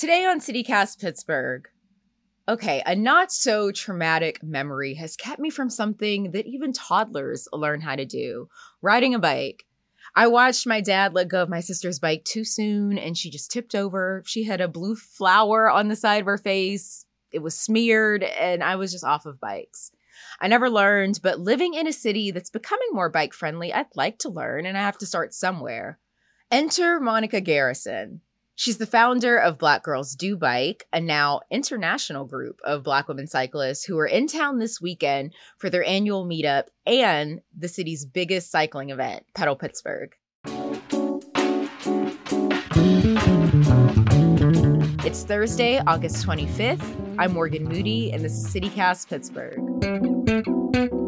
Today on CityCast Pittsburgh. Okay, a not so traumatic memory has kept me from something that even toddlers learn how to do riding a bike. I watched my dad let go of my sister's bike too soon and she just tipped over. She had a blue flower on the side of her face. It was smeared and I was just off of bikes. I never learned, but living in a city that's becoming more bike friendly, I'd like to learn and I have to start somewhere. Enter Monica Garrison. She's the founder of Black Girls Do Bike, a now international group of Black women cyclists who are in town this weekend for their annual meetup and the city's biggest cycling event, Pedal Pittsburgh. It's Thursday, August 25th. I'm Morgan Moody, and this is CityCast Pittsburgh.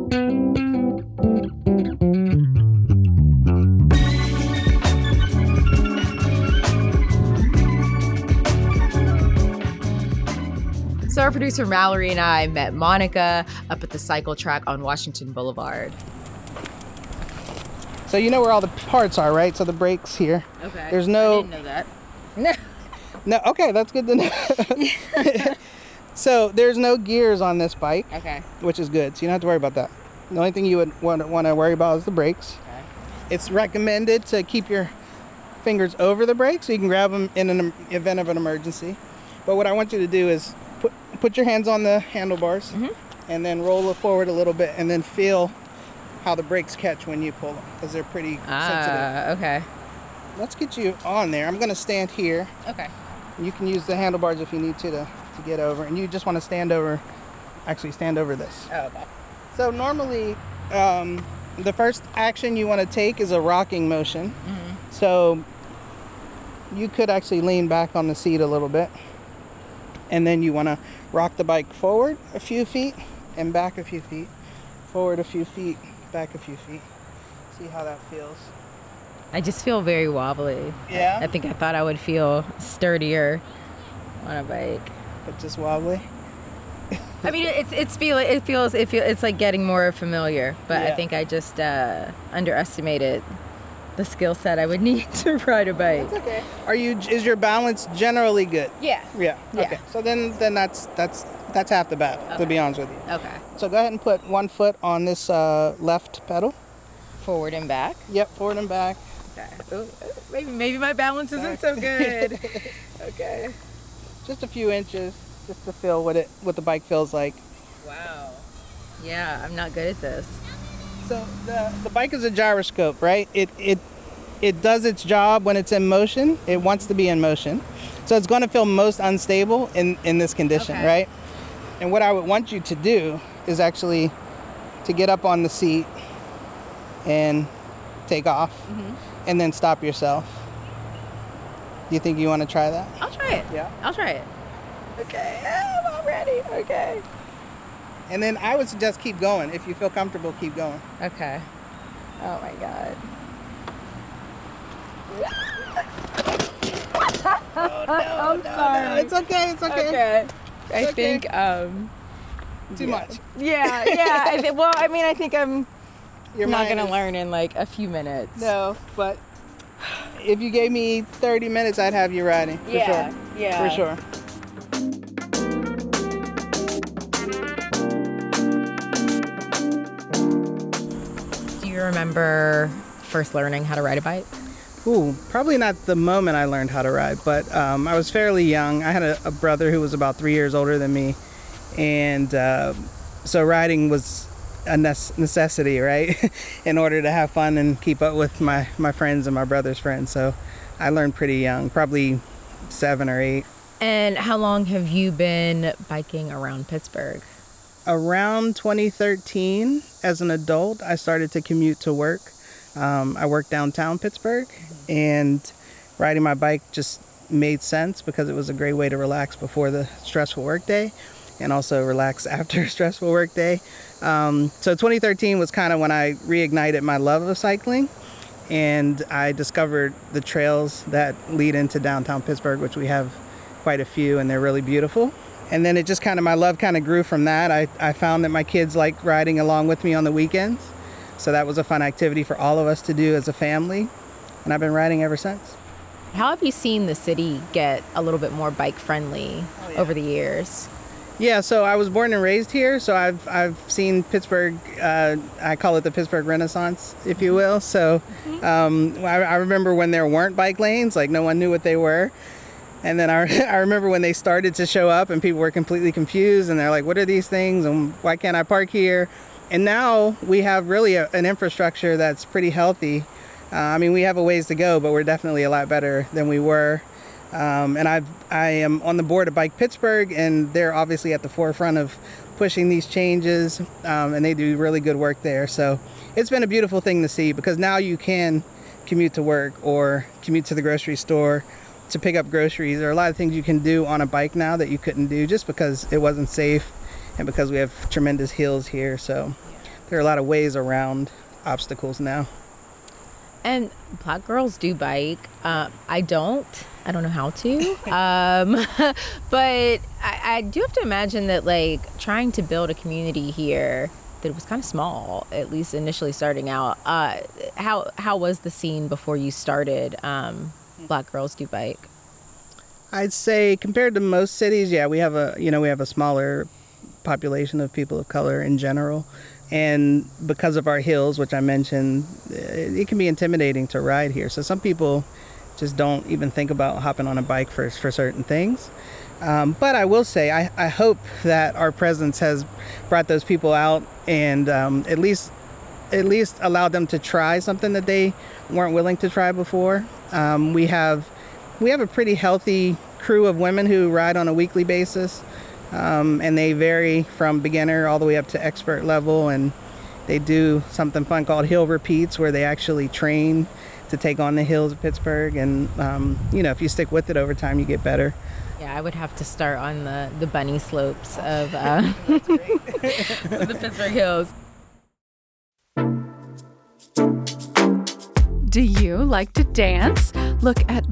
Producer Mallory and I met Monica up at the cycle track on Washington Boulevard. So you know where all the parts are, right? So the brakes here. Okay. There's no- I didn't know that. No, no. okay, that's good to know. so there's no gears on this bike, okay. which is good. So you don't have to worry about that. The only thing you would want, want to worry about is the brakes. Okay. It's recommended to keep your fingers over the brakes so you can grab them in an event of an emergency. But what I want you to do is put your hands on the handlebars Mhm. and then roll it forward a little bit and then feel how the brakes catch when you pull them because they're pretty sensitive. Ah, okay. Let's get you on there. I'm going to stand here. Okay. You can use the handlebars if you need to to, to get over. And you just want to stand over, actually stand over this. Oh, okay. So normally, um, the first action you want to take is a rocking motion. Mm -hmm. So you could actually lean back on the seat a little bit. And then you want to rock the bike forward a few feet and back a few feet. Forward a few feet, back a few feet. See how that feels. I just feel very wobbly. Yeah? I think I thought I would feel sturdier on a bike. But just wobbly. I mean, it's it's feel it feels it feel it's like getting more familiar, but I think I just uh, underestimated the skill set I would need to ride a bike. It's okay. Are you? Is your balance generally good? Yeah. Yeah. Yeah. Okay. So then, then that's that's that's half the battle. To be honest with you. Okay. So go ahead and put one foot on this uh, left pedal. Forward and back. Yep. Forward and back. Okay. Ooh, maybe maybe my balance isn't so good. okay. Just a few inches, just to feel what it what the bike feels like. Wow. Yeah, I'm not good at this. So the the bike is a gyroscope, right? It it it does its job when it's in motion. It wants to be in motion. So it's going to feel most unstable in in this condition, Okay. right? And what I would want you to do is actually to get up on the seat and take off mm-hmm. and then stop yourself. Do you think you want to try that? I'll try it. Yeah. I'll try it. Okay. I'm all ready. Okay. And then I would suggest keep going. If you feel comfortable, keep going. Okay. Oh my god. I'm sorry. It's okay. It's okay. Okay. I okay. think um Too yeah. much. Yeah, yeah. I think well, I mean, I think I'm Your not gonna is- learn in like a few minutes. No, but if you gave me 30 minutes, I'd have you riding. For Yeah, sure. yeah. For sure. You remember first learning how to ride a bike? Ooh, probably not the moment I learned how to ride, but um, I was fairly young. I had a, a brother who was about three years older than me, and uh, so riding was a necessity, right, in order to have fun and keep up with my my friends and my brother's friends. So I learned pretty young, probably seven or eight. And how long have you been biking around Pittsburgh? Around 2013 as an adult i started to commute to work. Um, i work downtown pittsburgh and riding my bike just made sense because it was a great way to relax before the stressful workday and also relax after a stressful workday um, so 2013 was kind of when i reignited my love of cycling and i discovered the trails that lead into downtown pittsburgh which we have quite a few and they're really beautiful and then it just kind of my love kind of grew from that I, I found that my kids like riding along with me on the weekends so that was a fun activity for all of us to do as a family and i've been riding ever since How have you seen the city get a little bit more bike friendly oh, yeah. over the years? Yeah, so I was born and raised here, so I've I've seen Pittsburgh. Uh, I call it the Pittsburgh Renaissance, if you will. So mm-hmm. um, I, I, remember when there weren't bike lanes, like no one knew what they were, and then I, I remember when they started to show up, and people were completely confused, and they're like, "What are these things? And why can't I park here?" And now we have really a, an infrastructure that's pretty healthy. Uh, I mean, we have a ways to go, but we're definitely a lot better than we were. Um, and I've, I am on the board of Bike Pittsburgh, and they're obviously at the forefront of pushing these changes, um, and they do really good work there. So it's been a beautiful thing to see because now you can commute to work or commute to the grocery store to pick up groceries. There are a lot of things you can do on a bike now that you couldn't do just because it wasn't safe and because we have tremendous hills here. So there are a lot of ways around obstacles now. And black girls do bike. Uh, I don't. I don't know how to. um, but I, I do have to imagine that, like, trying to build a community here that was kind of small, at least initially starting out. Uh, how how was the scene before you started um, Black Girls Do Bike? I'd say compared to most cities, yeah, we have a you know we have a smaller population of people of color in general. And because of our hills which i mentioned it can be intimidating to ride here. So some people just don't even think about hopping on a bike for, for certain things. Um, but i will say I, I hope that our presence has brought those people out and um, at least at least allowed them to try something that they weren't willing to try before um, we have we have a pretty healthy crew of women who ride on a weekly basis um, and they vary from beginner all the way up to expert level. And they do something fun called hill repeats, where they actually train to take on the hills of Pittsburgh. And um, you know, if you stick with it over time, you get better. Yeah, I would have to start on the the bunny slopes of, uh, of the Pittsburgh hills. Do you like to dance? Look at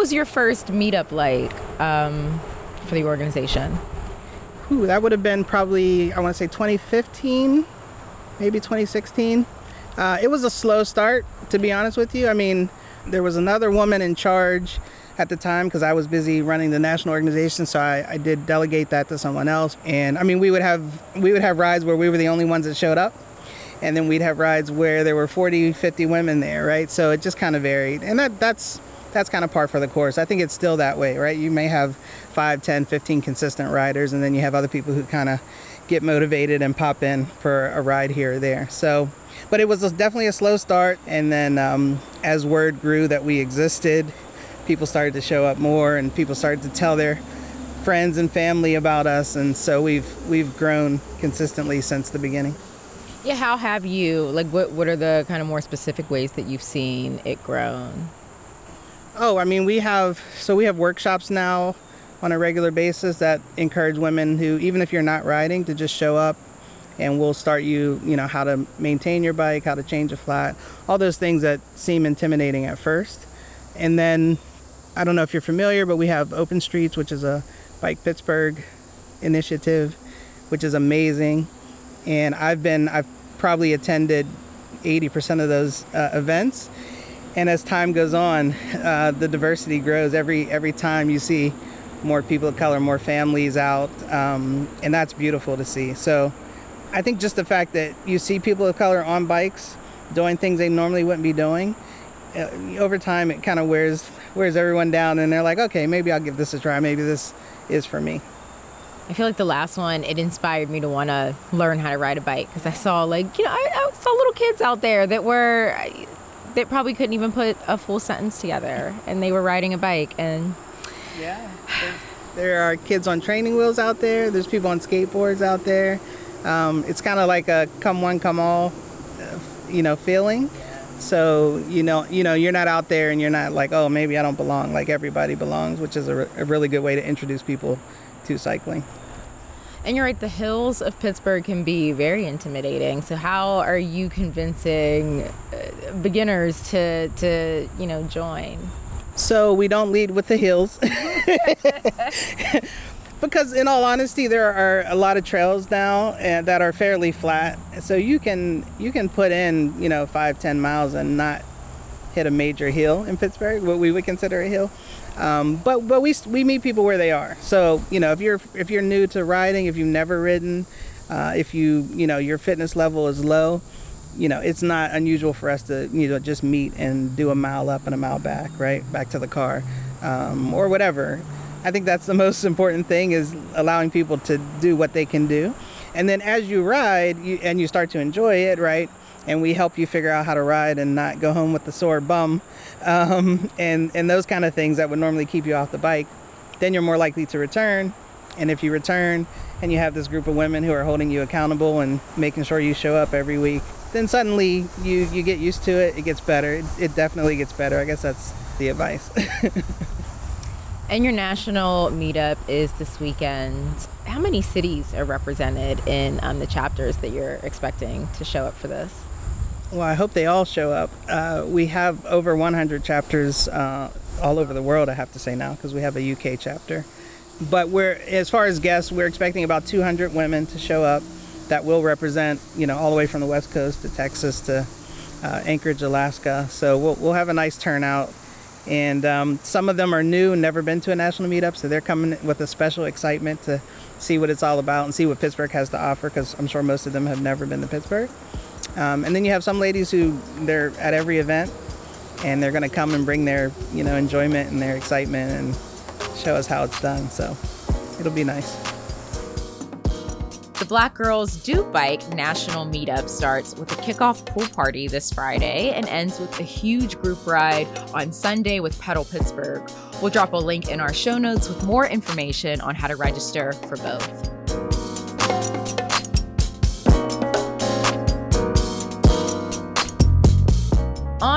was your first meetup like um, for the organization? Ooh, that would have been probably, I want to say 2015, maybe 2016. Uh, it was a slow start, to be honest with you. I mean, there was another woman in charge at the time because I was busy running the national organization, so I, I, did delegate that to someone else. And I mean, we would have we would have rides where we were the only ones that showed up, and then we'd have rides where there were 40, 50 women there, right? So it just kind of varied, and that that's that's kind of par for the course. I think it's still that way, right? You may have 5, 10, 15 consistent riders, and then you have other people who kind of get motivated and pop in for a ride here or there. So, but it was definitely a slow start, and then um, as word grew that we existed people started to show up more and people started to tell their friends and family about us and so we've we've grown consistently since the beginning yeah how have you like what what are the kind of more specific ways that you've seen it grown oh i mean we have so we have workshops now on a regular basis that encourage women who even if you're not riding to just show up and we'll start you you know how to maintain your bike how to change a flat all those things that seem intimidating at first and then I don't know if you're familiar, but we have Open Streets, which is a Bike Pittsburgh initiative, which is amazing. And I've been, I've probably attended 80% of those uh, events. And as time goes on, uh, the diversity grows. Every every time you see more people of color, more families out, um, and that's beautiful to see. So, I think just the fact that you see people of color on bikes doing things they normally wouldn't be doing. Uh, over time, it kind of wears wears everyone down, and they're like, okay, maybe I'll give this a try. Maybe this is for me. I feel like the last one it inspired me to want to learn how to ride a bike because I saw like you know I, I, saw little kids out there that were that probably couldn't even put a full sentence together and they were riding a bike and yeah there are kids on training wheels out there. There's people on skateboards out there. Um, it's kind of like a come one come all uh, you know feeling. So you know you know you're not out there and you're not like oh maybe i don't belong. Like everybody belongs which is a, a really good way to introduce people to cycling and you're right, the hills of Pittsburgh can be very intimidating. So how are you convincing uh, beginners to to, you know, join? So we don't lead with the hills. because in all honesty there are a lot of trails now and that are fairly flat so you can you can put in you know five ten miles and not hit a major hill in pittsburgh what we would consider a hill um, but but we we meet people where they are. So you know if you're if you're new to riding, if you've never ridden, uh, if you you know your fitness level is low, you know it's not unusual for us to you know just meet and do a mile up and a mile back, right back to the car, um, or whatever. I think that's the most important thing is allowing people to do what they can do, and then as you ride you, and you start to enjoy it, right? And we help you figure out how to ride and not go home with the sore bum um, and and those kind of things that would normally keep you off the bike, then you're more likely to return. And if you return and you have this group of women who are holding you accountable and making sure you show up every week, then suddenly you you get used to it. It gets better. It, it definitely gets better. I guess that's the advice. and your national meetup is this weekend. How many cities are represented in um, the chapters that you're expecting to show up for this? Well, I hope they all show up. Uh, we have over 100 chapters uh, all over the world, I have to say now, because we have a UK chapter. But we're, as far as guests, we're expecting about 200 women to show up that will represent, you know, all the way from the West Coast to Texas to uh, Anchorage, Alaska. So we'll, we'll have a nice turnout. And um, some of them are new never been to a national meetup, so they're coming with a special excitement to see what it's all about and see what Pittsburgh has to offer, because I'm sure most of them have never been to Pittsburgh. Um, and then you have some ladies who they're at every event and they're going to come and bring their, you know, enjoyment and their excitement and show us how it's done. So it'll be nice. The Black Girls Do Bike National Meetup starts with a kickoff pool party this Friday and ends with a huge group ride on Sunday with Pedal Pittsburgh. We'll drop a link in our show notes with more information on how to register for both.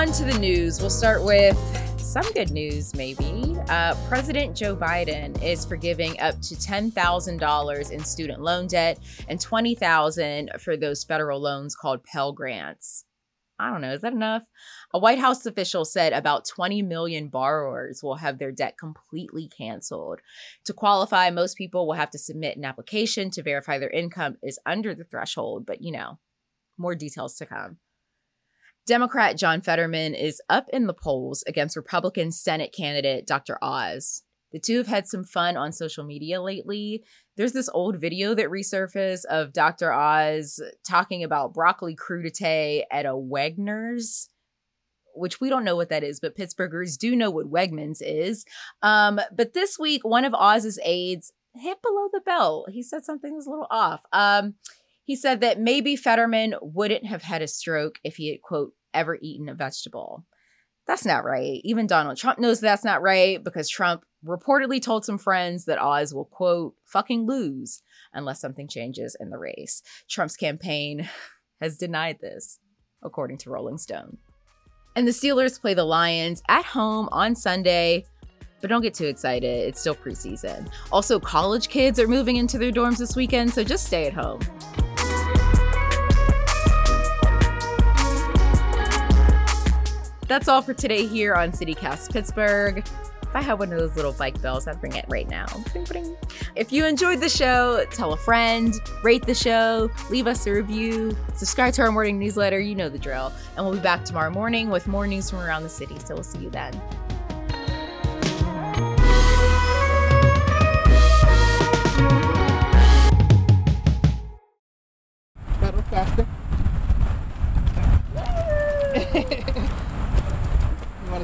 On to the news. We'll start with some good news, maybe. Uh, President Joe Biden is forgiving up to $10,000 in student loan debt and $20,000 for those federal loans called Pell Grants. I don't know, is that enough? A White House official said about 20 million borrowers will have their debt completely canceled. To qualify, most people will have to submit an application to verify their income is under the threshold, but you know, more details to come. Democrat John Fetterman is up in the polls against Republican Senate candidate Dr. Oz. The two have had some fun on social media lately. There's this old video that resurfaced of Dr. Oz talking about broccoli crudité at a Wegner's, which we don't know what that is, but Pittsburghers do know what Wegmans is. Um, but this week, one of Oz's aides hit below the belt. He said something was a little off. Um, he said that maybe Fetterman wouldn't have had a stroke if he had, quote, ever eaten a vegetable. That's not right. Even Donald Trump knows that's not right because Trump reportedly told some friends that Oz will, quote, fucking lose unless something changes in the race. Trump's campaign has denied this, according to Rolling Stone. And the Steelers play the Lions at home on Sunday, but don't get too excited. It's still preseason. Also, college kids are moving into their dorms this weekend, so just stay at home. That's all for today here on CityCast Pittsburgh. If I had one of those little bike bells, I'd bring it right now. If you enjoyed the show, tell a friend, rate the show, leave us a review, subscribe to our morning newsletter. You know the drill. And we'll be back tomorrow morning with more news from around the city. So we'll see you then.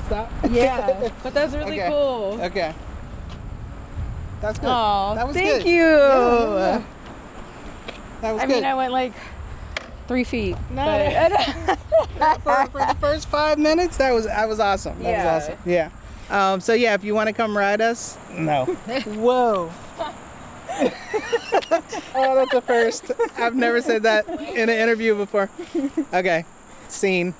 Stop? Yeah, but that's really Okay. cool. Okay. That's good. Oh, that was thank good. you. Yeah, yeah. That was I good. mean, I went like three feet. No. but- for, for the first five minutes, that was that was awesome. That Yeah. was awesome. Yeah. Um, so yeah, if you want to come ride us, no. Whoa. oh, that's a first. I've never said that in an interview before. Okay, scene.